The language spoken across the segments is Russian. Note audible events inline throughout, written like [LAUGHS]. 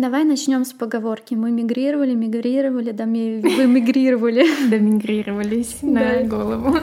Давай начнем с поговорки. Мы мигрировали, мигрировали, да вы мигрировали. [LAUGHS] Домигрировались на голову.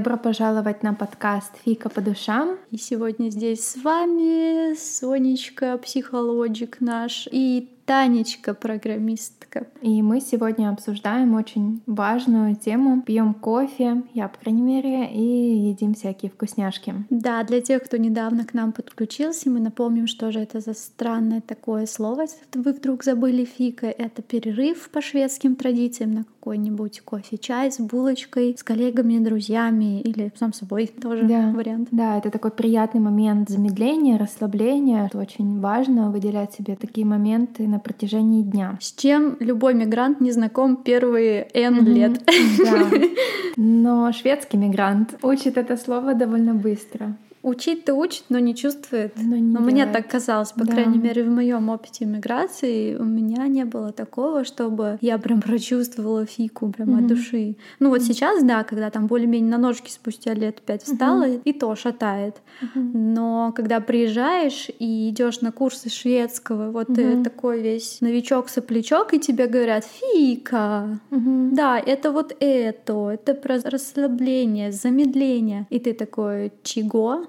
Добро пожаловать на подкаст «Фика по душам». И сегодня здесь с вами Сонечка, психологик наш, и Танечка, программистка. И мы сегодня обсуждаем очень важную тему. Пьем кофе, я, по крайней мере, и едим всякие вкусняшки. Да, для тех, кто недавно к нам подключился, мы напомним, что же это за странное такое слово. Если вы вдруг забыли фика, это перерыв по шведским традициям на какой-нибудь кофе-чай с булочкой, с коллегами, друзьями или сам собой тоже да. вариант. Да, это такой приятный момент замедления, расслабления. Это очень важно выделять себе такие моменты на протяжении дня. С чем любой мигрант не знаком первые N mm-hmm. лет. Да. [LAUGHS] Но шведский мигрант учит это слово довольно быстро. Учить-то учит, но не чувствует. Но, не но мне так казалось, по да. крайней мере, в моем опыте иммиграции у меня не было такого, чтобы я прям прочувствовала фику прям mm-hmm. от души. Ну вот mm-hmm. сейчас, да, когда там более-менее на ножки спустя лет пять встала, mm-hmm. и то шатает. Mm-hmm. Но когда приезжаешь и идешь на курсы шведского, вот mm-hmm. ты такой весь новичок-соплячок, и тебе говорят фика. Mm-hmm. Да, это вот это, это про расслабление, замедление. И ты такой, чего?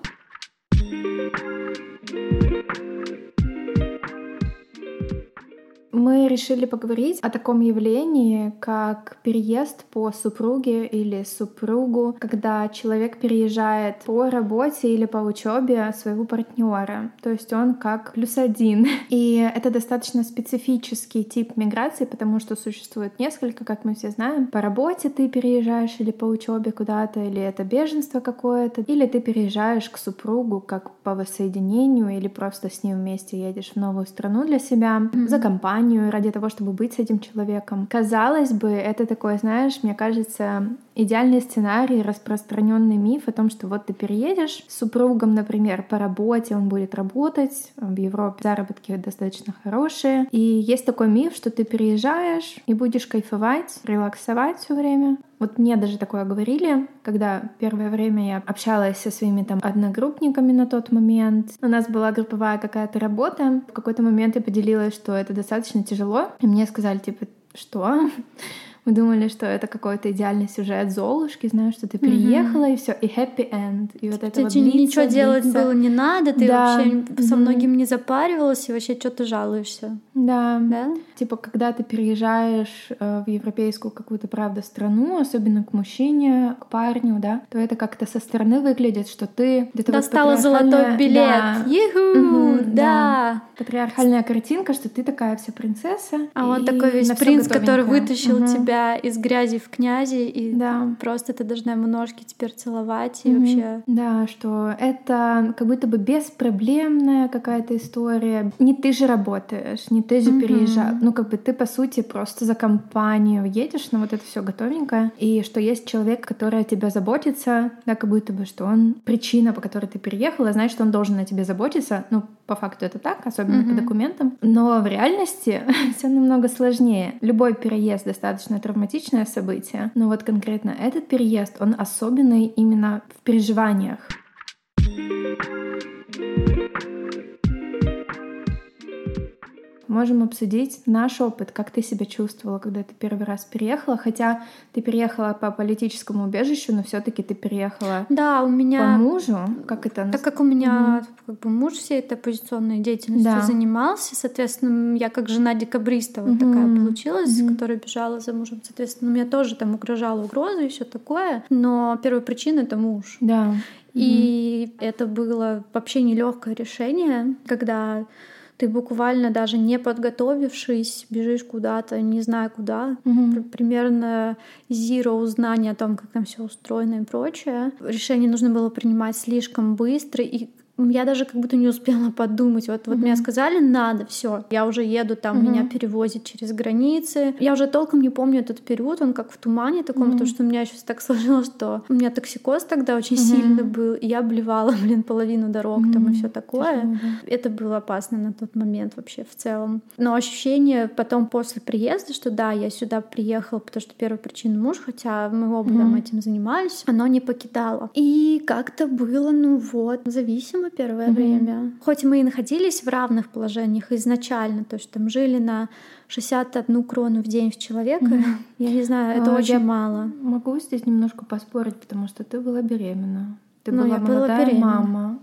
thank you Мы решили поговорить о таком явлении, как переезд по супруге или супругу, когда человек переезжает по работе или по учебе своего партнера. То есть он как плюс один. [LAUGHS] И это достаточно специфический тип миграции, потому что существует несколько, как мы все знаем. По работе ты переезжаешь или по учебе куда-то, или это беженство какое-то, или ты переезжаешь к супругу как по воссоединению, или просто с ним вместе едешь в новую страну для себя, за компанию компанию ради того, чтобы быть с этим человеком. Казалось бы, это такой, знаешь, мне кажется, идеальный сценарий, распространенный миф о том, что вот ты переедешь с супругом, например, по работе, он будет работать, в Европе заработки достаточно хорошие, и есть такой миф, что ты переезжаешь и будешь кайфовать, релаксовать все время, вот мне даже такое говорили, когда первое время я общалась со своими там одногруппниками на тот момент. У нас была групповая какая-то работа. В какой-то момент я поделилась, что это достаточно тяжело. И мне сказали, типа, что? Мы думали, что это какой-то идеальный сюжет Золушки, знаешь, что ты приехала mm-hmm. и все, и happy end. И вот это вот длится, ничего длится. делать было не надо, ты да. вообще mm-hmm. со многим не запаривалась и вообще что ты жалуешься. Да. да. Типа, когда ты переезжаешь э, в европейскую какую-то, правда, страну, особенно к мужчине, к парню, да, то это как-то со стороны выглядит, что ты Достала вот золотой билет. Да. Иху, mm-hmm, да. да. Патриархальная картинка, что ты такая вся принцесса. А он такой весь принц, который вытащил mm-hmm. тебя тебя из грязи в князи, и да. просто ты должна ему ножки теперь целовать, и mm-hmm. вообще... Да, что это как будто бы беспроблемная какая-то история. Не ты же работаешь, не ты же mm-hmm. переезжаешь. Ну, как бы ты, по сути, просто за компанию едешь на вот это все готовенькое, и что есть человек, который о тебе заботится, да, как будто бы, что он причина, по которой ты переехала, значит, он должен о тебе заботиться. Ну, по факту это так, особенно mm-hmm. по документам. Но в реальности [LAUGHS] все намного сложнее. Любой переезд достаточно травматичное событие, но вот конкретно этот переезд, он особенный именно в переживаниях. Можем обсудить наш опыт, как ты себя чувствовала, когда ты первый раз переехала, хотя ты переехала по политическому убежищу, но все-таки ты переехала да, у меня... по мужу. Как это? Так как у меня угу. как бы муж всей этой оппозиционной деятельностью да. занимался, соответственно, я как жена декабриста вот угу. такая получилась, угу. которая бежала за мужем, соответственно, мне тоже там угрожала угроза и все такое, но первая причина это муж. Да. И mm это было вообще нелегкое решение, когда ты буквально даже не подготовившись, бежишь куда-то, не зная куда, mm-hmm. примерно zero знания о том, как там все устроено и прочее. Решение нужно было принимать слишком быстро, и я даже как будто не успела [LAUGHS] подумать. Вот, вот mm-hmm. мне сказали, надо, все, я уже еду, там mm-hmm. меня перевозят через границы. Я уже толком не помню этот период, он как в тумане таком, mm-hmm. потому что у меня сейчас так [LAUGHS] сложилось, что у меня токсикоз тогда очень mm-hmm. сильно был, и я обливала, [LAUGHS] блин, половину дорог mm-hmm. там и все такое. Mm-hmm. Это было опасно на тот момент вообще в целом. Но ощущение потом после приезда, что да, я сюда приехала, потому что первая причина муж, хотя мы оба mm-hmm. там этим занимались, оно не покидало. И как-то было, ну вот, зависимо первое mm-hmm. время. Хоть мы и находились в равных положениях изначально, то есть там жили на 61 крону в день в человека, mm-hmm. я не знаю, это а, очень мало. Могу здесь немножко поспорить, потому что ты была беременна. Ты ну, была я молодая была мама.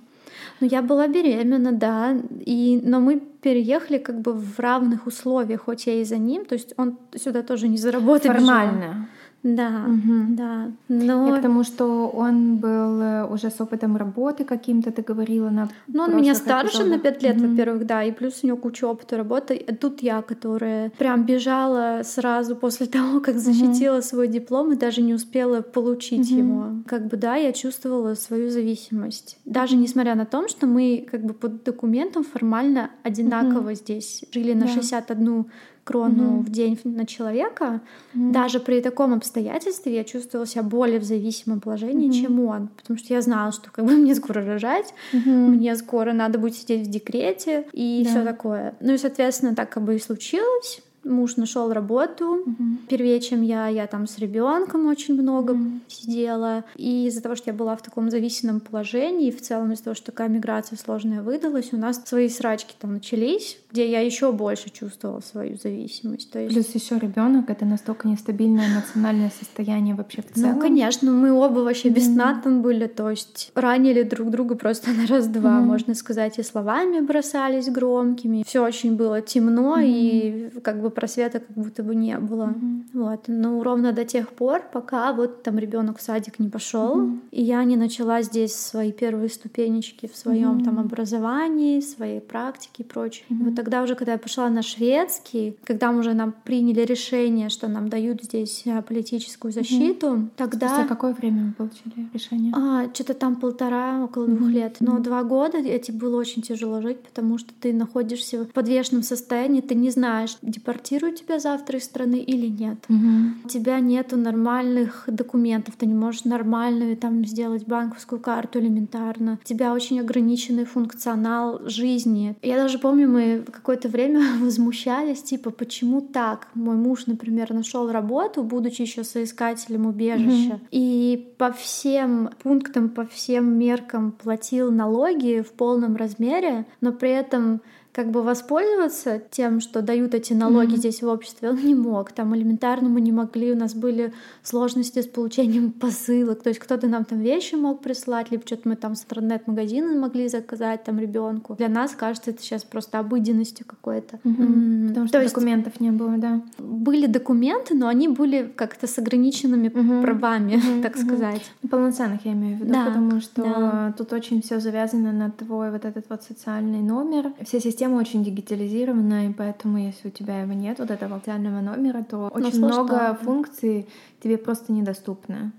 Ну, я была беременна, да, и, но мы переехали как бы в равных условиях, хоть я и за ним, то есть он сюда тоже не заработал. Формально. Да, угу. да. Но... И потому что он был э, уже с опытом работы каким-то, ты говорила на Ну, он меня старше эпизодах. на пять лет, угу. во-первых, да, и плюс у него куча опыта работы. И тут я, которая прям бежала сразу после [LAUGHS] того, как защитила угу. свой диплом и даже не успела получить угу. его. Как бы, да, я чувствовала свою зависимость. Даже несмотря на то, что мы как бы под документом формально одинаково угу. здесь жили на да. 61 крону mm-hmm. в день на человека, mm-hmm. даже при таком обстоятельстве я чувствовала себя более в зависимом положении, mm-hmm. чем он. Потому что я знала, что как бы мне скоро рожать, mm-hmm. мне скоро надо будет сидеть в декрете и да. все такое. Ну и, соответственно, так как бы и случилось. Муж нашел работу. Угу. Первее, чем я, я там с ребенком очень много угу. сидела. И из-за того, что я была в таком зависимом положении, и в целом из-за того, что такая миграция сложная выдалась, у нас свои срачки там начались, где я еще больше чувствовала свою зависимость. То есть... Плюс еще ребенок это настолько нестабильное эмоциональное состояние вообще в ну, целом. Ну, конечно, мы оба вообще без сна там были, то есть ранили друг друга просто [LAUGHS] на раз-два, mm можно сказать, и словами бросались громкими. Все очень было темно, mm и как бы просвета как будто бы не было. Mm-hmm. Вот. Но ровно до тех пор, пока вот там ребенок в садик не пошел, mm-hmm. и я не начала здесь свои первые ступенечки в своем mm-hmm. там образовании, своей практике и прочее. Mm-hmm. Вот тогда уже, когда я пошла на шведский, когда уже нам приняли решение, что нам дают здесь э, политическую защиту, mm-hmm. тогда... Спустя какое время мы получили решение? А, что-то там полтора, около mm-hmm. двух лет. Но mm-hmm. два года эти было очень тяжело жить, потому что ты находишься в подвешенном состоянии, ты не знаешь, депортировать депортируют тебя завтра из страны или нет. Угу. У тебя нету нормальных документов, ты не можешь нормальную там сделать банковскую карту элементарно. У тебя очень ограниченный функционал жизни. Я даже помню, мы какое-то время [LAUGHS] возмущались, типа, почему так? Мой муж, например, нашел работу, будучи еще соискателем убежища, угу. и по всем пунктам, по всем меркам платил налоги в полном размере, но при этом как бы воспользоваться тем, что дают эти налоги mm-hmm. здесь в обществе, он не мог. Там элементарно мы не могли, у нас были сложности с получением [LAUGHS] посылок. То есть кто-то нам там вещи мог прислать, либо что-то мы там с интернет-магазина могли заказать там ребенку. Для нас кажется это сейчас просто обыденностью какой-то. Mm-hmm. Mm-hmm. Потому что То документов есть, не было, да. Были документы, но они были как-то с ограниченными mm-hmm. правами, mm-hmm. так сказать. Полноценных я имею в виду, да. потому что да. тут очень все завязано на твой вот этот вот социальный номер. Все системы система очень дигитализированная, и поэтому, если у тебя его нет, вот этого официального номера, то ну, очень много функций тебе просто недоступны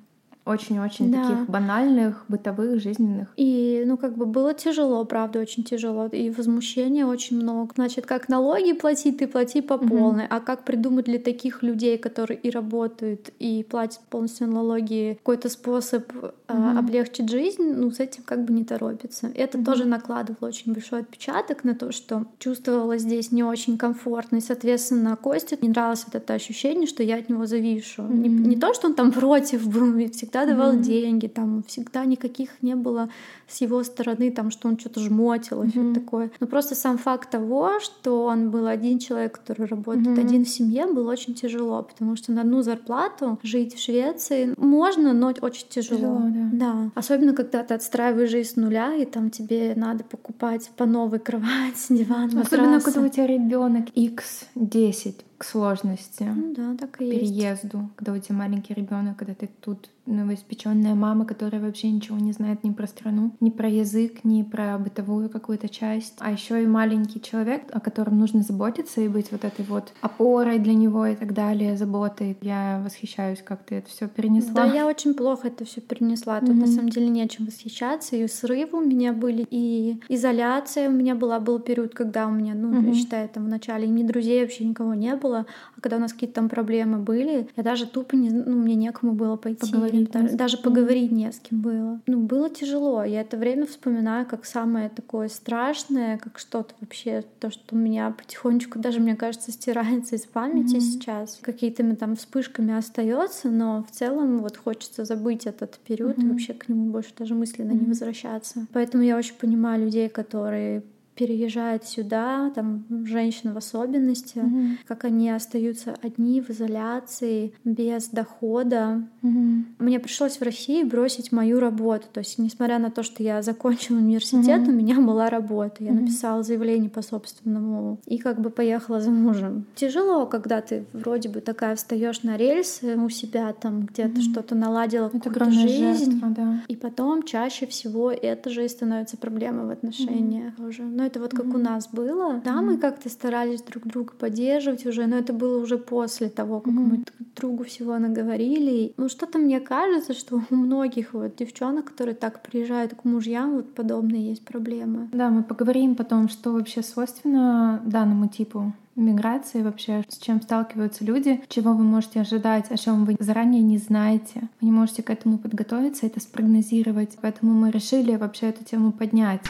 очень-очень да. таких банальных, бытовых, жизненных. И, ну, как бы было тяжело, правда, очень тяжело. И возмущения очень много. Значит, как налоги платить, ты плати по полной. Угу. А как придумать для таких людей, которые и работают, и платят полностью налоги, какой-то способ угу. а, облегчить жизнь, ну, с этим как бы не торопится. Это угу. тоже накладывало очень большой отпечаток на то, что чувствовала здесь не очень комфортно. И, соответственно, Косте не нравилось вот это ощущение, что я от него завишу. Угу. Не, не то, что он там [LAUGHS] против был, всегда всегда давал mm-hmm. деньги, там всегда никаких не было с его стороны, там, что он что-то жмотил и mm-hmm. такое. Но просто сам факт того, что он был один человек, который работает mm-hmm. один в семье, было очень тяжело, потому что на одну зарплату жить в Швеции можно, но очень тяжело. тяжело да. да. Особенно когда ты отстраиваешь жизнь с нуля, и там тебе надо покупать по новой кровать, [LAUGHS] диван, матрасы. Особенно когда у тебя ребенок X10 к сложности. Ну, да, так и переезду, есть. когда у тебя маленький ребенок, когда ты тут новоиспеченная мама, которая вообще ничего не знает ни про страну, ни про язык, ни про бытовую какую-то часть. А еще и маленький человек, о котором нужно заботиться и быть вот этой вот опорой для него и так далее, заботой. Я восхищаюсь, как ты это все перенесла. Да, я очень плохо это все перенесла. Тут mm-hmm. на самом деле нечем восхищаться. И срывы у меня были, и изоляция у меня была. Был период, когда у меня, ну, mm-hmm. я считаю, там в начале ни друзей вообще никого не было. А когда у нас какие-то там проблемы были, я даже тупо не, ну, мне некому было пойти. Поговорить даже, даже поговорить не с кем было. Ну, было тяжело. Я это время вспоминаю как самое такое страшное, как что-то вообще, то, что у меня потихонечку даже, мне кажется, стирается из памяти mm-hmm. сейчас. Какими-то там вспышками остается, но в целом вот хочется забыть этот период mm-hmm. и вообще к нему больше даже мысленно mm-hmm. не возвращаться. Поэтому я очень понимаю людей, которые переезжают сюда, там женщин в особенности, mm-hmm. как они остаются одни в изоляции, без дохода. Mm-hmm. Мне пришлось в России бросить мою работу. То есть, несмотря на то, что я закончила университет, mm-hmm. у меня была работа. Я mm-hmm. написала заявление по собственному и как бы поехала за мужем. Тяжело, когда ты вроде бы такая встаешь на рельсы у себя, там где-то mm-hmm. что-то наладила какую-то жизнь. Жертва, да. И потом чаще всего эта жизнь становится проблемой в отношениях mm-hmm. уже. Но это вот как mm-hmm. у нас было. Да, mm-hmm. мы как-то старались друг друга поддерживать уже, но это было уже после того, как mm-hmm. мы друг другу всего наговорили. Ну, что-то мне кажется, что у многих вот девчонок, которые так приезжают к мужьям, вот подобные есть проблемы. Да, мы поговорим потом, что вообще свойственно данному типу миграции вообще, с чем сталкиваются люди, чего вы можете ожидать, о чем вы заранее не знаете. Вы не можете к этому подготовиться, это спрогнозировать. Поэтому мы решили вообще эту тему поднять.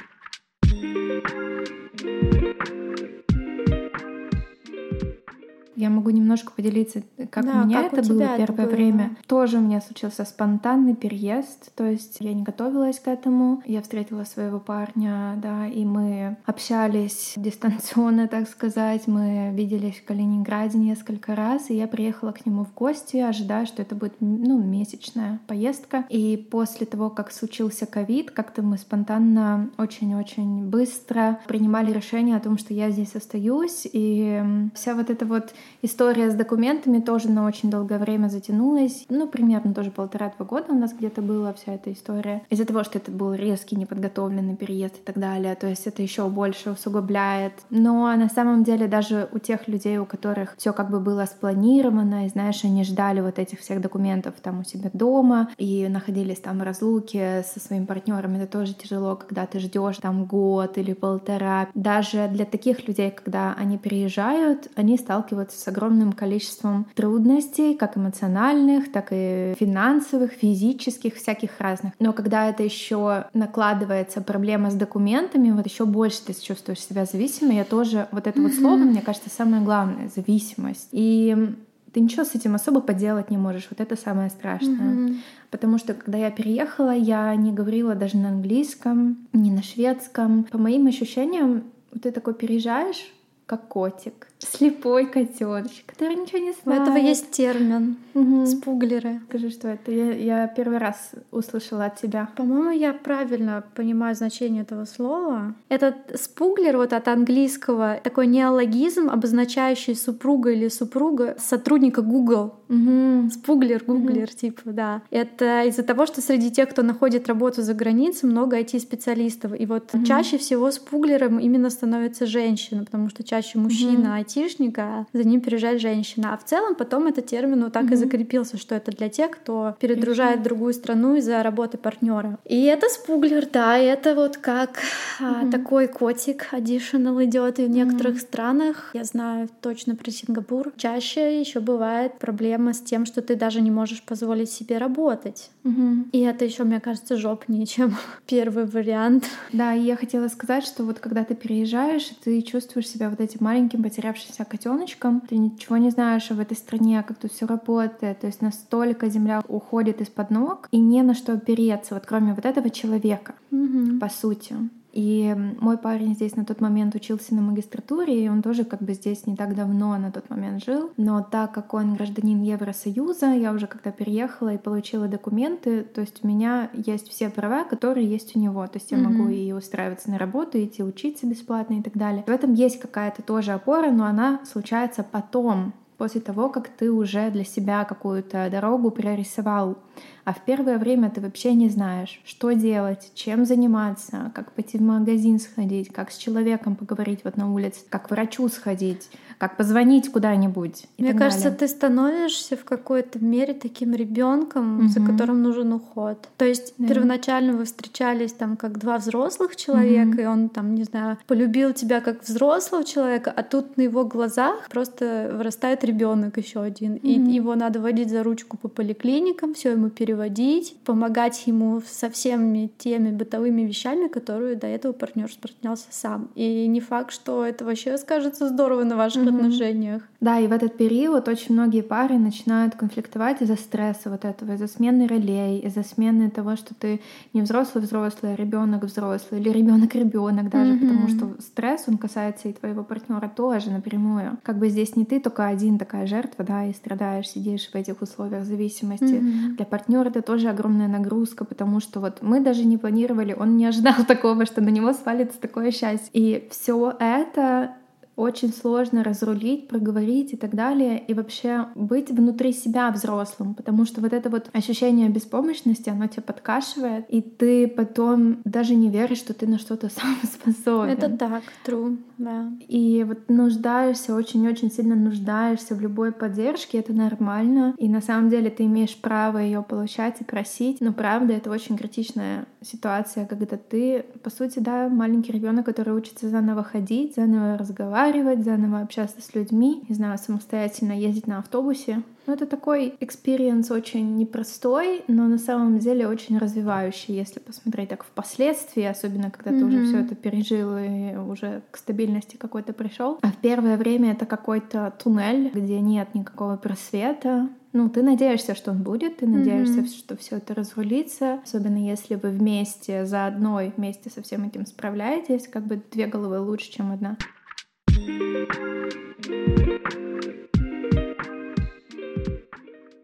Я могу немножко поделиться, как да, у меня как это у было первое было? время. Тоже у меня случился спонтанный переезд, то есть я не готовилась к этому. Я встретила своего парня, да, и мы общались [LAUGHS] дистанционно, так сказать. Мы виделись в Калининграде несколько раз, и я приехала к нему в гости, ожидая, что это будет, ну, месячная поездка. И после того, как случился ковид, как-то мы спонтанно очень-очень быстро принимали решение о том, что я здесь остаюсь, и вся вот эта вот История с документами тоже на очень долгое время затянулась. Ну, примерно тоже полтора-два года у нас где-то была вся эта история. Из-за того, что это был резкий, неподготовленный переезд и так далее. То есть это еще больше усугубляет. Но на самом деле даже у тех людей, у которых все как бы было спланировано, и знаешь, они ждали вот этих всех документов там у себя дома и находились там в разлуке со своими партнерами, это тоже тяжело, когда ты ждешь там год или полтора. Даже для таких людей, когда они приезжают, они сталкиваются с огромным количеством трудностей, как эмоциональных, так и финансовых, физических, всяких разных. Но когда это еще накладывается проблема с документами, вот еще больше ты чувствуешь себя зависимой. Я тоже вот это вот слово, мне кажется, самое главное — зависимость. И ты ничего с этим особо поделать не можешь. Вот это самое страшное. Mm-hmm. Потому что когда я переехала, я не говорила даже на английском, не на шведском. По моим ощущениям, ты такой переезжаешь, как котик слепой котеночек, который ничего не знает. У этого есть термин угу. спуглеры. Скажи, что это? Я, я первый раз услышала от тебя. По-моему, я правильно понимаю значение этого слова. Этот спуглер вот от английского такой неологизм, обозначающий супруга или супруга сотрудника Google. Угу. Спуглер, гуглер, угу. типа, да. Это из-за того, что среди тех, кто находит работу за границей, много IT-специалистов. И вот угу. чаще всего спуглером именно становится женщина, потому что чаще мужчина угу айтишника, за ним переезжает женщина. А в целом потом этот термин вот так mm-hmm. и закрепился, что это для тех, кто передружает mm-hmm. другую страну из-за работы партнера. И это спуглер, да, и это вот как mm-hmm. а, такой котик additional идет и в некоторых mm-hmm. странах. Я знаю точно про Сингапур. Чаще еще бывает проблема с тем, что ты даже не можешь позволить себе работать. Mm-hmm. И это еще, мне кажется, жопнее, чем [LAUGHS] первый вариант. Да, и я хотела сказать, что вот когда ты переезжаешь, ты чувствуешь себя вот этим маленьким потерявшим оставшийся котеночком. Ты ничего не знаешь об этой стране, как тут все работает. То есть настолько земля уходит из-под ног, и не на что опереться, вот кроме вот этого человека, mm-hmm. по сути. И мой парень здесь на тот момент учился на магистратуре, и он тоже как бы здесь не так давно на тот момент жил. Но так как он гражданин Евросоюза, я уже когда переехала и получила документы, то есть у меня есть все права, которые есть у него. То есть я mm-hmm. могу и устраиваться на работу, идти учиться бесплатно и так далее. В этом есть какая-то тоже опора, но она случается потом после того, как ты уже для себя какую-то дорогу прорисовал. А в первое время ты вообще не знаешь, что делать, чем заниматься, как пойти в магазин сходить, как с человеком поговорить вот на улице, как к врачу сходить, как позвонить куда-нибудь. Мне кажется, далее. ты становишься в какой-то мере таким ребенком, угу. за которым нужен уход. То есть да. первоначально вы встречались там как два взрослых человека, угу. и он там, не знаю, полюбил тебя как взрослого человека, а тут на его глазах просто вырастает ребенок еще один, угу. и его надо водить за ручку по поликлиникам, все ему переводить, помогать ему со всеми теми бытовыми вещами, которые до этого партнер справлялся сам. И не факт, что это вообще скажется здорово на ваших mm-hmm. отношениях. Да, и в этот период очень многие пары начинают конфликтовать из-за стресса вот этого, из-за смены ролей, из-за смены того, что ты не взрослый взрослый, а ребенок взрослый или ребенок ребенок даже, mm-hmm. потому что стресс он касается и твоего партнера тоже напрямую. Как бы здесь не ты только один такая жертва, да, и страдаешь, сидишь в этих условиях зависимости. Mm-hmm. Для партнера это тоже огромная нагрузка, потому что вот мы даже не планировали, он не ожидал [LAUGHS] такого, что на него свалится такое счастье. И все это очень сложно разрулить, проговорить и так далее, и вообще быть внутри себя взрослым, потому что вот это вот ощущение беспомощности, оно тебя подкашивает, и ты потом даже не веришь, что ты на что-то [LAUGHS] сам способен. Это так, true, да. И вот нуждаешься, очень-очень сильно нуждаешься в любой поддержке, это нормально, и на самом деле ты имеешь право ее получать и просить, но правда это очень критичная ситуация, когда ты, по сути, да, маленький ребенок, который учится заново ходить, заново разговаривать, заново общаться с людьми, не знаю, самостоятельно ездить на автобусе. Ну, это такой experience очень непростой, но на самом деле очень развивающий, если посмотреть так впоследствии, особенно когда mm-hmm. ты уже все это пережил и уже к стабильности какой-то пришел. А в первое время это какой-то туннель, где нет никакого просвета, ну, ты надеешься, что он будет, ты надеешься, mm-hmm. что все это разрулится, особенно если вы вместе, за одной, вместе со всем этим справляетесь, как бы две головы лучше, чем одна.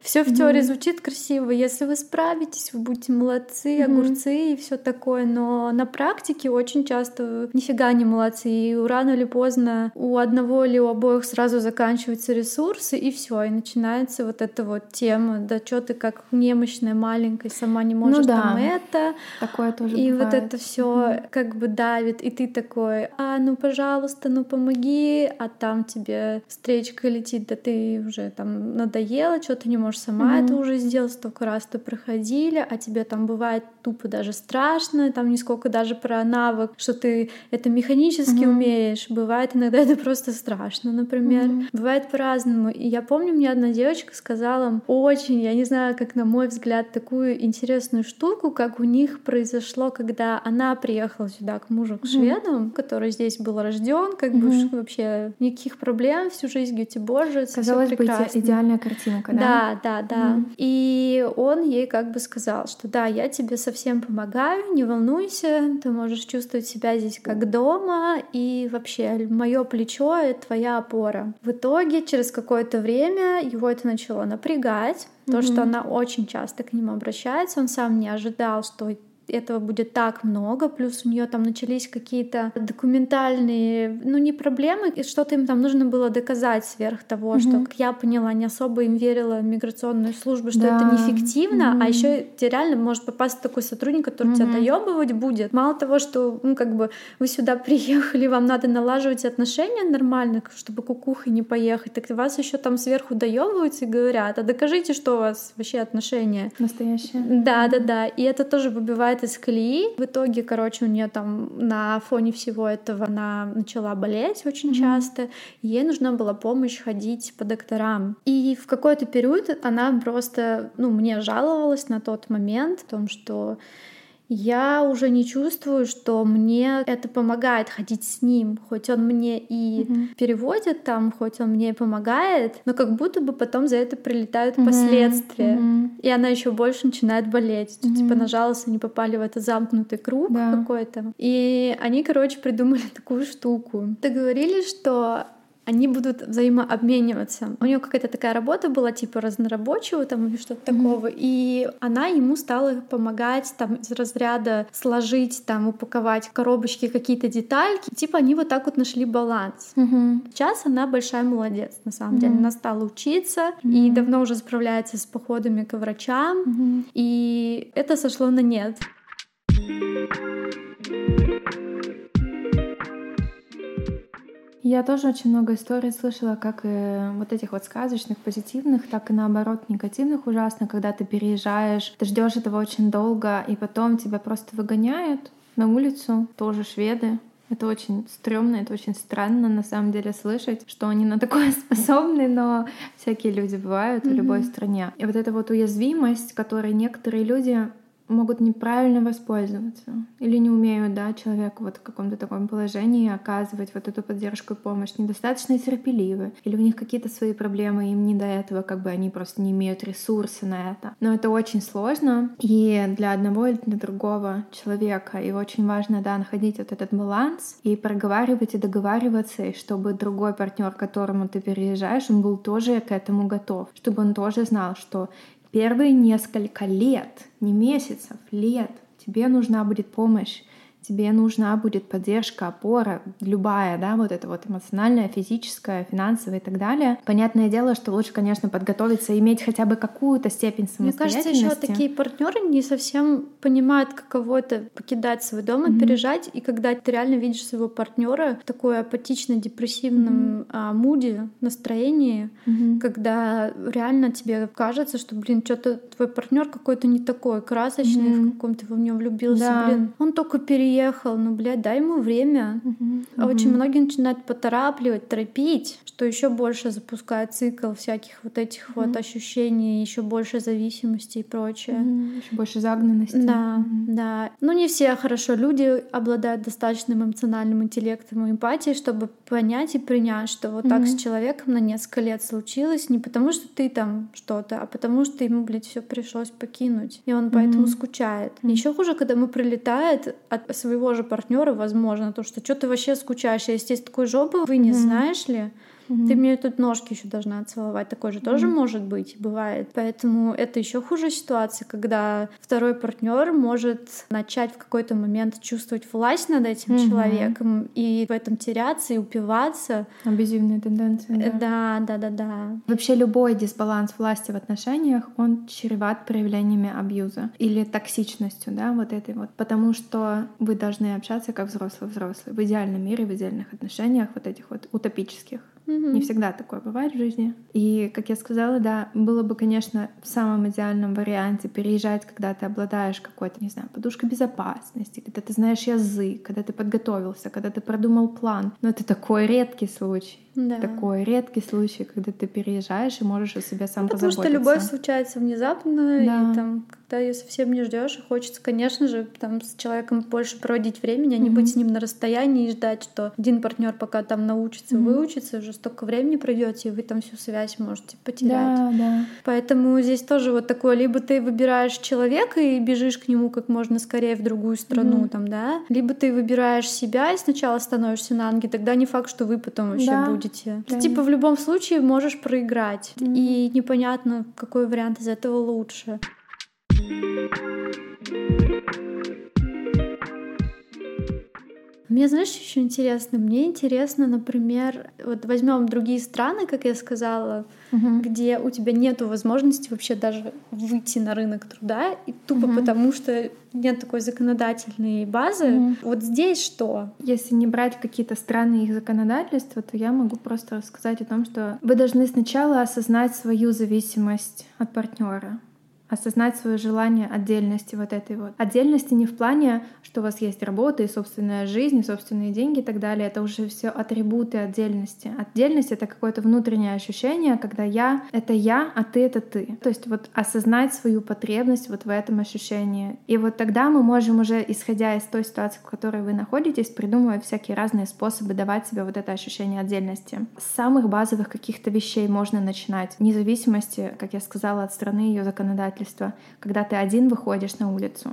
Все в теории звучит красиво. Если вы справитесь, вы будете молодцы, огурцы и все такое. Но на практике очень часто нифига не молодцы. И рано или поздно у одного или у обоих сразу заканчиваются ресурсы, и все, и начинается вот эта вот тема. Да что ты как немощная, маленькая, сама не можешь ну, да. там это. Такое тоже. И бывает. вот это все как бы давит, и ты такой, а ну пожалуйста, ну помоги, а там тебе встречка летит, да ты уже там надоела, что ты не можешь сама mm-hmm. это уже сделала, столько раз то проходили, а тебе там бывает тупо даже страшно, там не сколько даже про навык, что ты это механически mm-hmm. умеешь, бывает иногда это просто страшно, например. Mm-hmm. Бывает по-разному. И я помню, мне одна девочка сказала очень, я не знаю, как на мой взгляд, такую интересную штуку, как у них произошло, когда она приехала сюда к мужу, к шведам, mm-hmm. который здесь был рожден, как mm-hmm. бы вообще никаких проблем, всю жизнь Гетеборжец, Казалось бы, идеальная картинка, да? Да, да, да. Mm-hmm. И он ей как бы сказал, что да, я тебе совсем помогаю, не волнуйся, ты можешь чувствовать себя здесь как дома, и вообще мое плечо — это твоя опора. В итоге через какое-то время его это начало напрягать, mm-hmm. то, что она очень часто к нему обращается, он сам не ожидал, что этого будет так много, плюс у нее там начались какие-то документальные, ну не проблемы, что-то им там нужно было доказать сверх того, mm-hmm. что, как я поняла, не особо им верила миграционная служба, что да. это неэффективно, mm-hmm. а еще тебе реально может попасть такой сотрудник, который mm-hmm. тебя доебывать будет. Мало того, что ну как бы вы сюда [LAUGHS] приехали, вам надо налаживать отношения нормально, чтобы кукухой не поехать, так вас еще там сверху доебываются и говорят, а докажите, что у вас вообще отношения настоящие. Да, да, да, и это тоже выбивает выбивает из колеи. В итоге, короче, у нее там на фоне всего этого она начала болеть очень mm-hmm. часто. ей нужна была помощь ходить по докторам. И в какой-то период она просто, ну, мне жаловалась на тот момент о том, что я уже не чувствую, что мне это помогает ходить с ним, хоть он мне и mm-hmm. переводит там, хоть он мне помогает, но как будто бы потом за это прилетают mm-hmm. последствия, mm-hmm. и она еще больше начинает болеть, mm-hmm. типа нажалась, они попали в этот замкнутый круг да. какой-то, и они, короче, придумали [LAUGHS] такую штуку. Договорились, что они будут взаимообмениваться. У нее какая-то такая работа была, типа разнорабочего там или что-то mm-hmm. такого, и она ему стала помогать там из разряда сложить, там упаковать коробочки какие-то детальки. Типа они вот так вот нашли баланс. Mm-hmm. Сейчас она большая молодец, на самом mm-hmm. деле. Она стала учиться mm-hmm. и давно уже справляется с походами к врачам, mm-hmm. и это сошло на нет. Я тоже очень много историй слышала, как и вот этих вот сказочных, позитивных, так и наоборот негативных ужасно, когда ты переезжаешь, ты ждешь этого очень долго, и потом тебя просто выгоняют на улицу, тоже шведы, это очень стрёмно, это очень странно на самом деле слышать, что они на такое [LAUGHS] способны, но всякие люди бывают mm-hmm. в любой стране. И вот эта вот уязвимость, которой некоторые люди могут неправильно воспользоваться или не умеют, да, человеку вот в каком-то таком положении оказывать вот эту поддержку и помощь, недостаточно терпеливы, или у них какие-то свои проблемы, им не до этого, как бы они просто не имеют ресурса на это. Но это очень сложно, и для одного или для другого человека, и очень важно, да, находить вот этот баланс и проговаривать и договариваться, и чтобы другой партнер, к которому ты переезжаешь, он был тоже к этому готов, чтобы он тоже знал, что первые несколько лет, не месяцев, лет, тебе нужна будет помощь тебе нужна будет поддержка, опора, любая, да, вот это вот эмоциональная, физическая, финансовая и так далее. Понятное дело, что лучше, конечно, подготовиться, иметь хотя бы какую-то степень самостоятельности. Мне кажется, еще такие партнеры не совсем понимают, каково это покидать свой дом и mm-hmm. переезжать, и когда ты реально видишь своего партнера в такой апатично-депрессивном mm-hmm. а, муде, настроении, mm-hmm. когда реально тебе кажется, что, блин, что-то твой партнер какой-то не такой красочный, mm-hmm. в каком-то в него влюбился, да. блин, он только переехал приехал, ну, блядь, дай ему время. Uh-huh, uh-huh. Очень многие начинают поторапливать, торопить, что еще больше запускает цикл всяких вот этих uh-huh. вот ощущений, еще больше зависимости и прочее. Uh-huh. Еще больше загнанности. Да, uh-huh. да. Ну, не все хорошо люди обладают достаточным эмоциональным интеллектом и эмпатией, чтобы понять и принять, что вот uh-huh. так с человеком на несколько лет случилось, не потому что ты там что-то, а потому что ему, блядь, все пришлось покинуть. И он поэтому uh-huh. скучает. Uh-huh. Еще хуже, когда мы прилетает от своего же партнера, возможно, то, что что ты вообще скучаешь, я здесь такой жопы вы не mm-hmm. знаешь ли? Угу. Ты мне тут ножки еще должна целовать. Такое же угу. тоже может быть, бывает. Поэтому это еще хуже ситуация, когда второй партнер может начать в какой-то момент чувствовать власть над этим угу. человеком и в этом теряться и упиваться. Абьюзивные тенденции. Да. да, да, да, да. Вообще любой дисбаланс власти в отношениях, он чреват проявлениями абьюза или токсичностью, да, вот этой вот. Потому что вы должны общаться как взрослый-взрослый в идеальном мире, в идеальных отношениях, вот этих вот утопических. Mm-hmm. Не всегда такое бывает в жизни. И, как я сказала, да, было бы, конечно, в самом идеальном варианте переезжать, когда ты обладаешь какой-то, не знаю, подушкой безопасности, когда ты знаешь язык, когда ты подготовился, когда ты продумал план. Но это такой редкий случай. Да. Такой редкий случай, когда ты переезжаешь и можешь о себе сам ну, Потому что любовь случается внезапно, да. и там, когда ее совсем не ждешь, хочется, конечно же, там с человеком больше проводить времени, а не mm-hmm. быть с ним на расстоянии и ждать, что один партнер пока там научится, mm-hmm. выучится, уже столько времени пройдете, и вы там всю связь можете потерять. Да, да. Поэтому здесь тоже вот такое, либо ты выбираешь человека и бежишь к нему как можно скорее в другую страну, mm-hmm. там, да, либо ты выбираешь себя и сначала становишься на ноги, тогда не факт, что вы потом вообще да. будете. Да. Ты, типа в любом случае можешь проиграть. Mm. И непонятно, какой вариант из этого лучше. Мне, знаешь, еще интересно. Мне интересно, например, вот возьмем другие страны, как я сказала, угу. где у тебя нет возможности вообще даже выйти на рынок труда, и тупо угу. потому, что нет такой законодательной базы. Угу. Вот здесь что? Если не брать какие-то страны их законодательства, то я могу просто рассказать о том, что вы должны сначала осознать свою зависимость от партнера осознать свое желание отдельности вот этой вот. Отдельности не в плане, что у вас есть работа и собственная жизнь, и собственные деньги и так далее. Это уже все атрибуты отдельности. Отдельность — это какое-то внутреннее ощущение, когда я — это я, а ты — это ты. То есть вот осознать свою потребность вот в этом ощущении. И вот тогда мы можем уже, исходя из той ситуации, в которой вы находитесь, придумывать всякие разные способы давать себе вот это ощущение отдельности. С самых базовых каких-то вещей можно начинать, вне зависимости, как я сказала, от страны ее законодательства обстоятельства, когда ты один выходишь на улицу,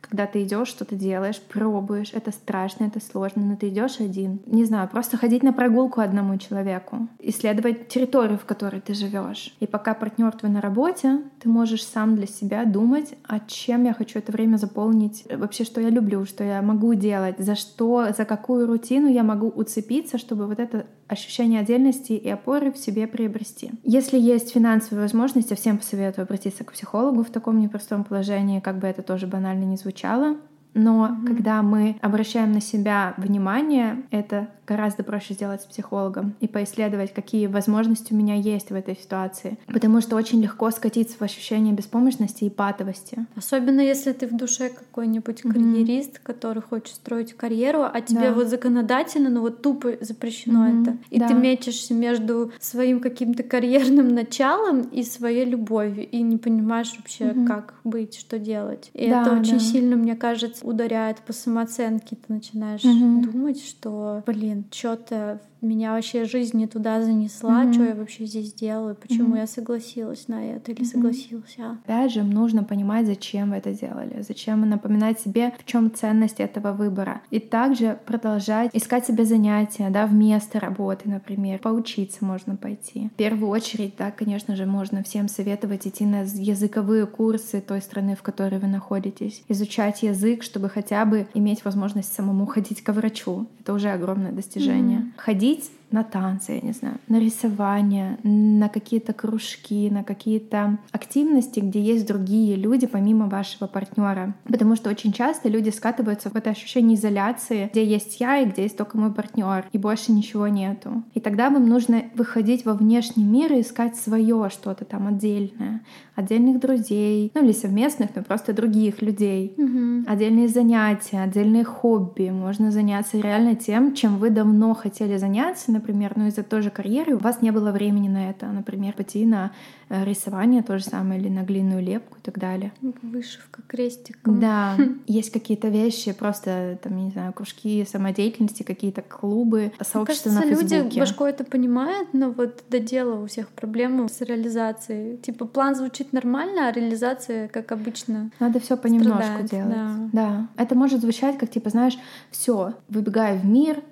когда ты идешь, что-то делаешь, пробуешь, это страшно, это сложно, но ты идешь один. Не знаю, просто ходить на прогулку одному человеку, исследовать территорию, в которой ты живешь. И пока партнер твой на работе, ты можешь сам для себя думать, а чем я хочу это время заполнить, вообще, что я люблю, что я могу делать, за что, за какую рутину я могу уцепиться, чтобы вот это ощущение отдельности и опоры в себе приобрести. Если есть финансовые возможности, всем посоветую обратиться к психологу в таком непростом положении, как бы это тоже банально не звучало. Но mm-hmm. когда мы обращаем на себя внимание, это гораздо проще сделать с психологом и поисследовать, какие возможности у меня есть в этой ситуации. Потому что очень легко скатиться в ощущение беспомощности и патовости. Особенно если ты в душе какой-нибудь карьерист, mm-hmm. который хочет строить карьеру, а тебе да. вот законодательно, ну вот тупо запрещено mm-hmm. это. И да. ты мечешься между своим каким-то карьерным [LAUGHS] началом и своей любовью, и не понимаешь вообще, mm-hmm. как быть, что делать. И да, это очень да. сильно, мне кажется, ударяет по самооценке. Ты начинаешь mm-hmm. думать, что, блин, что-то меня вообще жизнь не туда занесла, mm-hmm. что я вообще здесь делаю, почему mm-hmm. я согласилась на это или mm-hmm. согласился. Опять же, нужно понимать, зачем вы это делали, зачем напоминать себе, в чем ценность этого выбора. И также продолжать искать себе занятия, да, вместо работы, например. Поучиться можно пойти. В первую очередь, да, конечно же, можно всем советовать идти на языковые курсы той страны, в которой вы находитесь. Изучать язык, чтобы хотя бы иметь возможность самому ходить к врачу. Это уже огромное достижение. Mm-hmm. Ходить ходить на танцы, я не знаю, на рисование, на какие-то кружки, на какие-то активности, где есть другие люди помимо вашего партнера. Потому что очень часто люди скатываются в это ощущение изоляции, где есть я и где есть только мой партнер, и больше ничего нету. И тогда вам нужно выходить во внешний мир и искать свое что-то там отдельное, отдельных друзей, ну или совместных, но просто других людей, угу. отдельные занятия, отдельные хобби. Можно заняться реально тем, чем вы давно хотели заняться, например, но из-за той же карьеры у вас не было времени на это, например, пойти на э, рисование то же самое или на глиняную лепку и так далее. Вышивка крестиком. Да, [LAUGHS] есть какие-то вещи, просто там, не знаю, кружки самодеятельности, какие-то клубы, сообщества Мне кажется, на Фейсбуке. люди башкой это понимают, но вот до дела у всех проблемы с реализацией. Типа план звучит нормально, а реализация, как обычно, Надо все понемножку делать. Да. да. Это может звучать как, типа, знаешь, все, выбегаю в мир,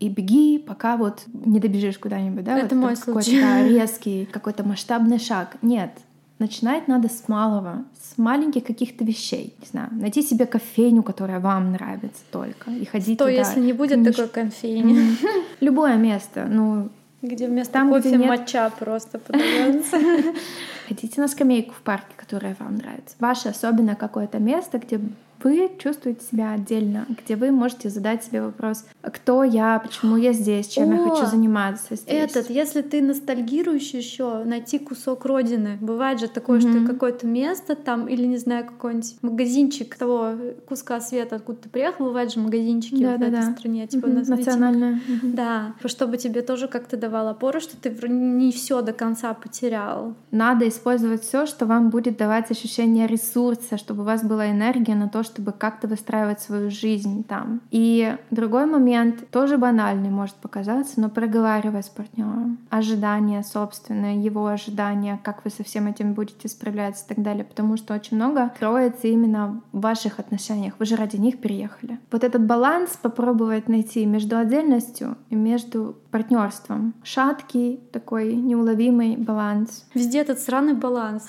и беги, пока вот не добежишь куда-нибудь, да? Это вот мой случай. Какой-то [LAUGHS] резкий, какой-то масштабный шаг. Нет, начинать надо с малого, с маленьких каких-то вещей. Не знаю, найти себе кофейню, которая вам нравится только, и ходить Что, туда. если не будет Книж... такой кофейни? [LAUGHS] Любое место, ну... Где вместо там, кофе где нет... моча просто подается. [LAUGHS] Ходите на скамейку в парке, которая вам нравится. Ваше особенно какое-то место, где вы чувствуете себя отдельно, где вы можете задать себе вопрос, кто я, почему я здесь, чем О, я хочу заниматься здесь. Этот, если ты ностальгируешь еще, найти кусок родины. Бывает же такое, mm-hmm. что какое-то место там, или не знаю, какой-нибудь магазинчик того куска света, откуда ты приехал, бывают же магазинчики да, в да, этой да. стране, типа mm-hmm. национальные. Mm-hmm. Да, чтобы тебе тоже как-то давал опору, что ты не все до конца потерял. Надо использовать все, что вам будет давать ощущение ресурса, чтобы у вас была энергия на то, чтобы как-то выстраивать свою жизнь там. И другой момент, тоже банальный может показаться, но проговаривая с партнером. Ожидания собственные, его ожидания, как вы со всем этим будете справляться и так далее. Потому что очень много кроется именно в ваших отношениях. Вы же ради них переехали. Вот этот баланс попробовать найти между отдельностью и между партнерством. Шаткий такой неуловимый баланс. Везде этот сраный баланс.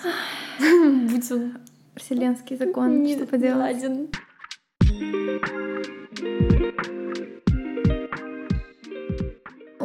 [LAUGHS] Будь он Вселенский закон, Не что поделать. Ладен.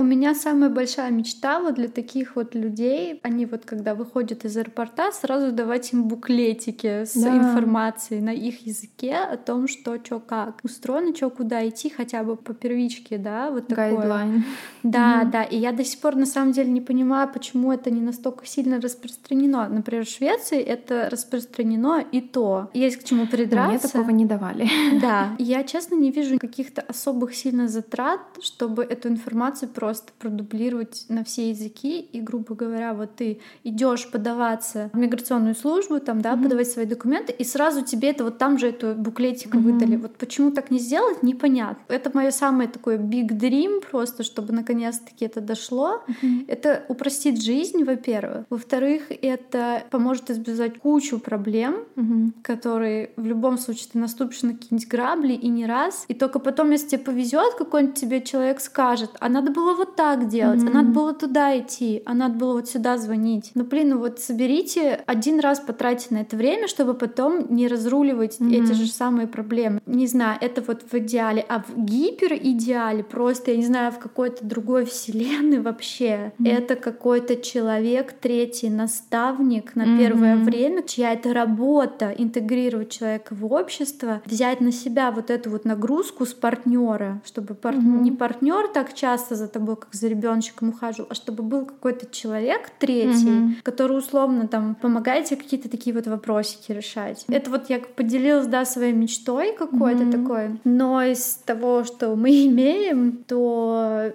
Меня самая большая мечта вот для таких вот людей, они вот когда выходят из аэропорта, сразу давать им буклетики с да. информацией на их языке о том, что, что, как устроено, что, куда идти, хотя бы по первичке, да, вот такое. Гайдлайн. Да, mm-hmm. да, и я до сих пор на самом деле не понимаю, почему это не настолько сильно распространено. Например, в Швеции это распространено и то. Есть к чему придраться. Мне такого не давали. Да, я честно не вижу каких-то особых сильно затрат, чтобы эту информацию просто просто продублировать на все языки. И, грубо говоря, вот ты идешь подаваться в миграционную службу, там, да, mm-hmm. подавать свои документы, и сразу тебе это вот там же эту буклетик mm-hmm. выдали. Вот почему так не сделать, непонятно. Это мое самое такое big dream просто, чтобы наконец-таки это дошло. Mm-hmm. Это упростит жизнь, во-первых. Во-вторых, это поможет избежать кучу проблем, mm-hmm. которые в любом случае ты наступишь на какие-нибудь грабли и не раз. И только потом, если тебе повезет, какой-нибудь тебе человек скажет, а надо было вот так делать, mm-hmm. а надо было туда идти, а надо было вот сюда звонить. Ну, блин, ну вот соберите один раз потратить на это время, чтобы потом не разруливать mm-hmm. эти же самые проблемы. Не знаю, это вот в идеале, а в гиперидеале просто, я не знаю, в какой-то другой вселенной вообще, mm-hmm. это какой-то человек, третий наставник на mm-hmm. первое время, чья это работа интегрировать человека в общество, взять на себя вот эту вот нагрузку с партнера, чтобы пар... mm-hmm. не партнер так часто за тобой, как за ребеночком ухаживал, а чтобы был какой-то человек третий, mm-hmm. который условно там помогает тебе какие-то такие вот вопросики решать. Это вот я поделилась, да, своей мечтой какой-то mm-hmm. такой. Но из того, что мы [LAUGHS] имеем, то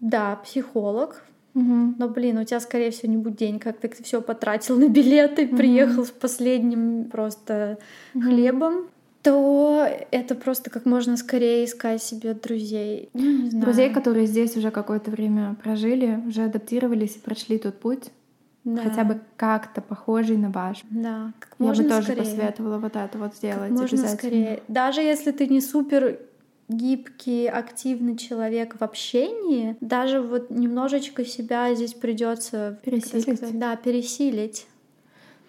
да, психолог, Угу. Но, блин, у тебя, скорее всего, не будет день, как ты все потратил на билеты, угу. приехал с последним просто угу. хлебом то это просто как можно скорее искать себе друзей. Ну, не знаю. Друзей, которые здесь уже какое-то время прожили, уже адаптировались и прошли тот путь. Да. Хотя бы как-то похожий на ваш. Да, как Я можно бы тоже скорее. посоветовала вот это вот сделать как можно скорее. Даже если ты не супер гибкий, активный человек в общении, даже вот немножечко себя здесь придется пересилить. Сказать, да, пересилить.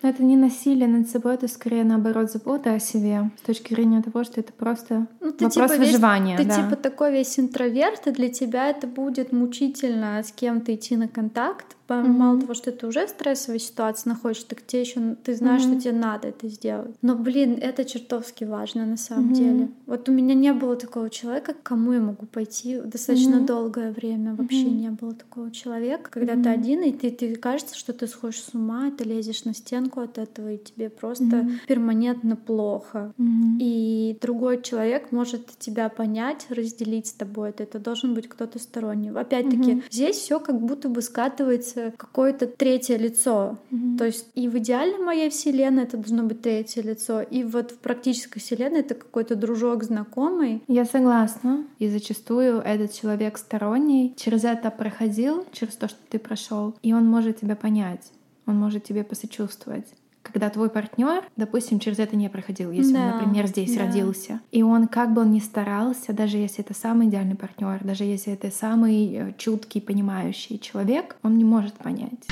Но это не насилие над собой, это скорее наоборот забота о себе с точки зрения того, что это просто ну, ты вопрос типа выживания. Весь, да. ты типа такой весь интроверт, и для тебя это будет мучительно с кем-то идти на контакт, mm-hmm. мало того, что это уже стрессовая ситуация находишься, так тебе еще ты знаешь, mm-hmm. что тебе надо это сделать. Но, блин, это чертовски важно на самом mm-hmm. деле. Вот у меня не было такого человека, к кому я могу пойти достаточно mm-hmm. долгое время. Вообще mm-hmm. не было такого человека, когда mm-hmm. ты один, и ты, ты кажется, что ты сходишь с ума, ты лезешь на стенку от этого, и тебе просто mm-hmm. перманентно плохо. Mm-hmm. И другой человек может тебя понять, разделить с тобой это. Это должен быть кто-то сторонний. Опять-таки, mm-hmm. здесь все как будто бы скатывается какое-то третье лицо. Mm-hmm. То есть и в идеальной моей вселенной это должно быть третье лицо, и вот в практической вселенной это какой-то дружок знакомый. Я согласна. И зачастую этот человек сторонний через это проходил, через то, что ты прошел, и он может тебя понять, он может тебе посочувствовать когда твой партнер, допустим, через это не проходил, если да, он, например, здесь да. родился, и он как бы он ни старался, даже если это самый идеальный партнер, даже если это самый э, чуткий, понимающий человек, он не может понять.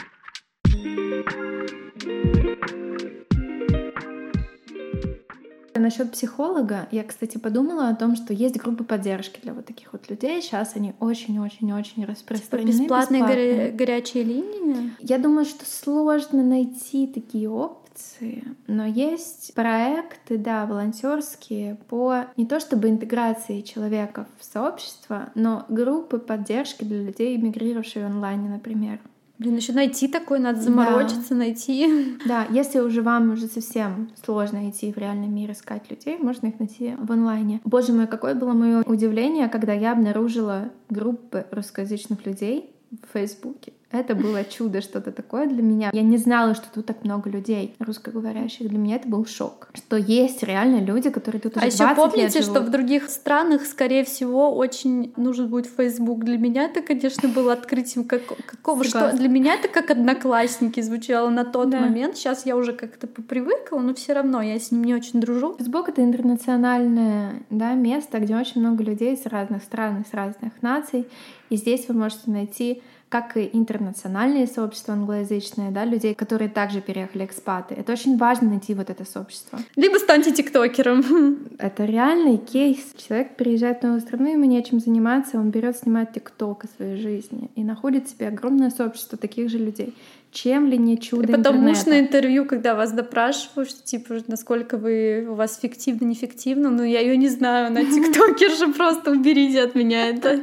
Насчет психолога, я, кстати, подумала о том, что есть группы поддержки для вот таких вот людей. Сейчас они очень-очень-очень типа распространены. Типа бесплатные, бесплатные. Горя- горячие линии? Я думаю, что сложно найти такие опыты акции, но есть проекты, да, волонтерские по не то чтобы интеграции человека в сообщество, но группы поддержки для людей, эмигрировавших онлайн, например. Блин, еще найти такое надо заморочиться, да. найти. [LAUGHS] Да, если уже вам уже совсем сложно идти в реальный мир искать людей, можно их найти в онлайне. Боже мой, какое было мое удивление, когда я обнаружила группы русскоязычных людей в Фейсбуке. Это было чудо, что-то такое для меня. Я не знала, что тут так много людей русскоговорящих. Для меня это был шок. Что есть реально люди, которые тут уже а 20 еще помните, лет что в других странах, скорее всего, очень нужен будет Facebook. Для меня это, конечно, было открытием как, какого что Для меня это как одноклассники звучало на тот да. момент. Сейчас я уже как-то попривыкла, но все равно я с ним не очень дружу. Facebook — это интернациональное да, место, где очень много людей с разных стран, с разных наций. И здесь вы можете найти как и интернациональные сообщества англоязычные, да, людей, которые также переехали экспаты. Это очень важно найти вот это сообщество. Либо станьте тиктокером. Это реальный кейс. Человек переезжает в новую страну, ему нечем заниматься, он берет снимать тикток о своей жизни и находит себе огромное сообщество таких же людей. Чем ли не чудо И потом интернета? муж на интервью, когда вас допрашивают, что типа, насколько вы у вас фиктивно, неэффективно, ну я ее не знаю, она [LAUGHS] тиктокер же, просто уберите от меня это.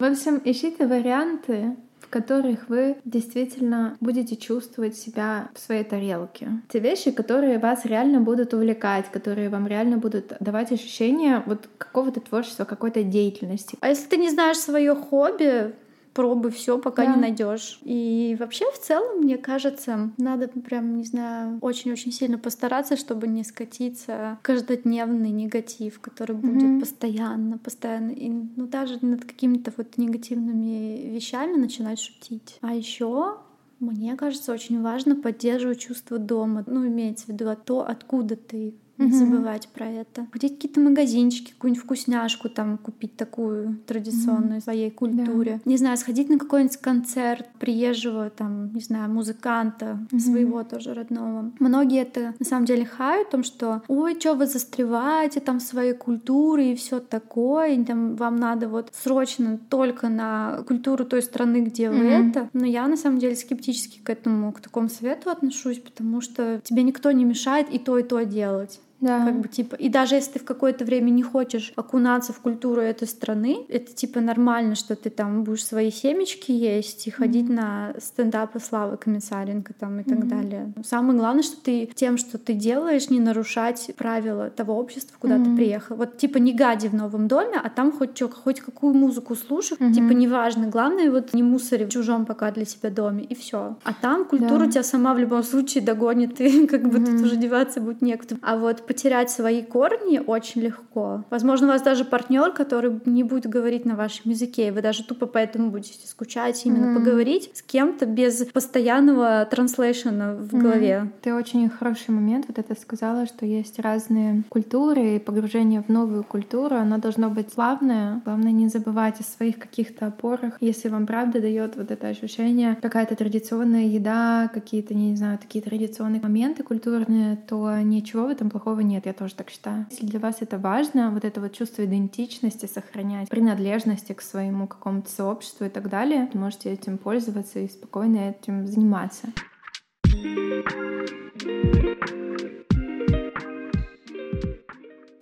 В общем, ищите варианты, в которых вы действительно будете чувствовать себя в своей тарелке. Те вещи, которые вас реально будут увлекать, которые вам реально будут давать ощущение вот какого-то творчества, какой-то деятельности. А если ты не знаешь свое хобби, пробуй все, пока да. не найдешь. И вообще, в целом, мне кажется, надо прям, не знаю, очень-очень сильно постараться, чтобы не скатиться в каждодневный негатив, который будет mm-hmm. постоянно, постоянно. И, ну, даже над какими-то вот негативными вещами начинать шутить. А еще мне кажется, очень важно поддерживать чувство дома. Ну, имеется в виду то, откуда ты не забывать про это. Ходить какие-то магазинчики, какую-нибудь вкусняшку там купить такую традиционную mm-hmm. своей культуре. Да. Не знаю, сходить на какой-нибудь концерт приезжего там, не знаю, музыканта своего тоже родного. Многие это на самом деле хают о том, что ой, что вы застреваете там в своей культуре и все такое, и там вам надо вот срочно только на культуру той страны, где вы это. Но я на самом деле скептически к этому, к такому совету отношусь, потому что тебе никто не мешает и то, и то делать. Да. Как бы типа. И даже если ты в какое-то время не хочешь окунаться в культуру этой страны, это типа нормально, что ты там будешь свои семечки есть и ходить mm-hmm. на стендапы Славы Комиссаренко там и так mm-hmm. далее. Самое главное, что ты тем, что ты делаешь, не нарушать правила того общества, куда mm-hmm. ты приехал. Вот типа не гади в новом доме, а там хоть что, хоть какую музыку слушай, mm-hmm. типа неважно. Главное вот не мусори в чужом пока для себя доме и все. А там культура да. тебя сама в любом случае догонит, [LAUGHS] и как бы mm-hmm. тут уже деваться будет некуда. А вот потерять свои корни очень легко. Возможно, у вас даже партнер, который не будет говорить на вашем языке, и вы даже тупо поэтому будете скучать, именно mm. поговорить с кем-то без постоянного транслейшена в mm. голове. Ты очень хороший момент вот это сказала, что есть разные культуры, и погружение в новую культуру, оно должно быть плавное. Главное не забывать о своих каких-то опорах. Если вам правда дает вот это ощущение, какая-то традиционная еда, какие-то, не знаю, такие традиционные моменты культурные, то ничего в этом плохого нет, я тоже так считаю. Если для вас это важно, вот это вот чувство идентичности сохранять, принадлежности к своему какому-то сообществу и так далее, можете этим пользоваться и спокойно этим заниматься.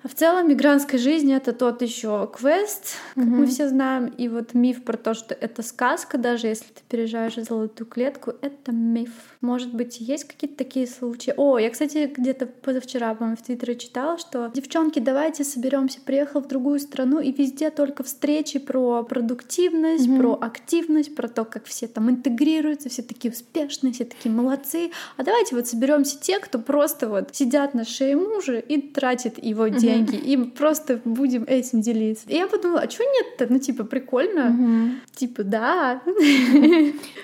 В целом, мигрантская жизнь это тот еще квест, как mm-hmm. мы все знаем. И вот миф про то, что это сказка, даже если ты переезжаешь в золотую клетку, это миф. Может быть, есть какие-то такие случаи. О, я, кстати, где-то позавчера, по-моему, в Твиттере читала, что девчонки, давайте соберемся, приехал в другую страну, и везде только встречи про продуктивность, mm-hmm. про активность, про то, как все там интегрируются, все такие успешные, все такие молодцы. А давайте вот соберемся те, кто просто вот сидят на шее мужа и тратит его деньги деньги, и просто будем этим делиться. И я подумала, а что нет-то? Ну, типа, прикольно. Угу. Типа, да.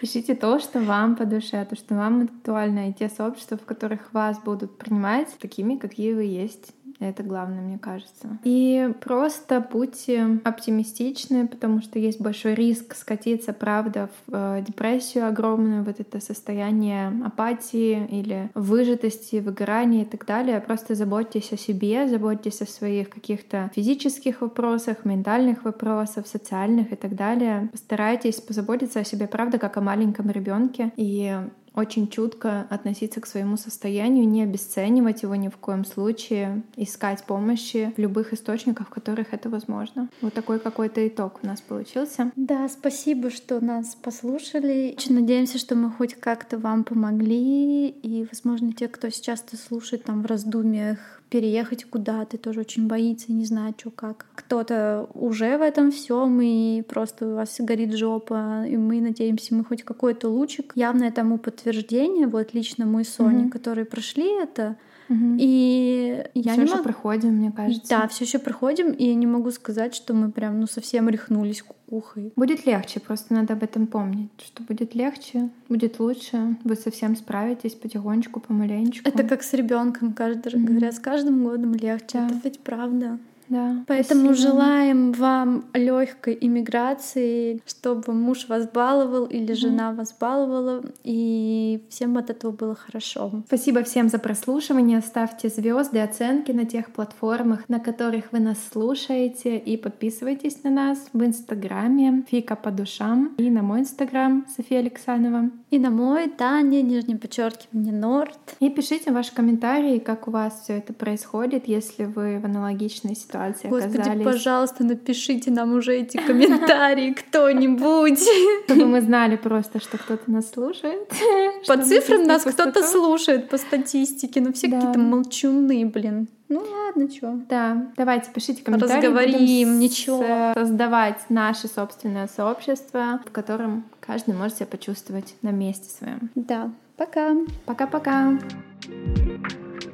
Ищите то, что вам по душе, то, что вам актуально, и те сообщества, в которых вас будут принимать такими, какие вы есть. Это главное, мне кажется. И просто будьте оптимистичны, потому что есть большой риск скатиться, правда, в э, депрессию огромную, вот это состояние апатии или выжатости, выгорания и так далее. Просто заботьтесь о себе, заботьтесь о своих каких-то физических вопросах, ментальных вопросах, социальных и так далее. Постарайтесь позаботиться о себе, правда, как о маленьком ребенке и очень чутко относиться к своему состоянию, не обесценивать его ни в коем случае, искать помощи в любых источниках, в которых это возможно. Вот такой какой-то итог у нас получился. Да, спасибо, что нас послушали. Очень надеемся, что мы хоть как-то вам помогли. И, возможно, те, кто сейчас это слушает там в раздумьях, переехать куда-то, тоже очень боится не знает, что как. Кто-то уже в этом всем и просто у вас горит жопа, и мы надеемся, мы хоть какой-то лучик. Явное тому подтверждение, вот лично мы с Соней, mm-hmm. которые прошли это, Угу. И я все не еще мог... проходим, мне кажется. Да, все еще проходим, и я не могу сказать, что мы прям ну совсем рехнулись кукухой. Будет легче, просто надо об этом помнить, что будет легче, будет лучше, вы совсем справитесь потихонечку, помаленечку. Это как с ребенком, каждый mm говорят, с каждым годом легче. Да. Это ведь правда. Да, Поэтому спасибо. желаем вам легкой иммиграции, чтобы муж вас баловал или mm жена вас баловала, и всем от этого было хорошо. Спасибо всем за прослушивание. Ставьте звезды, оценки на тех платформах, на которых вы нас слушаете, и подписывайтесь на нас в Инстаграме Фика по душам и на мой Инстаграм София Александрова. И на мой Таня, нижнее подчеркивание Норд. И пишите ваши комментарии, как у вас все это происходит, если вы в аналогичной ситуации ситуации Господи, оказались. пожалуйста, напишите нам уже эти комментарии [LAUGHS] кто-нибудь. Чтобы мы знали просто, что кто-то нас слушает. [LAUGHS] По цифрам нас кто-то слушает, по статистике. Ну все какие-то молчуны, блин. Ну ладно, чё. Да, давайте пишите комментарии. Разговорим, ничего. Создавать наше собственное сообщество, в котором каждый может себя почувствовать на месте своем. Да, пока. Пока-пока. thank you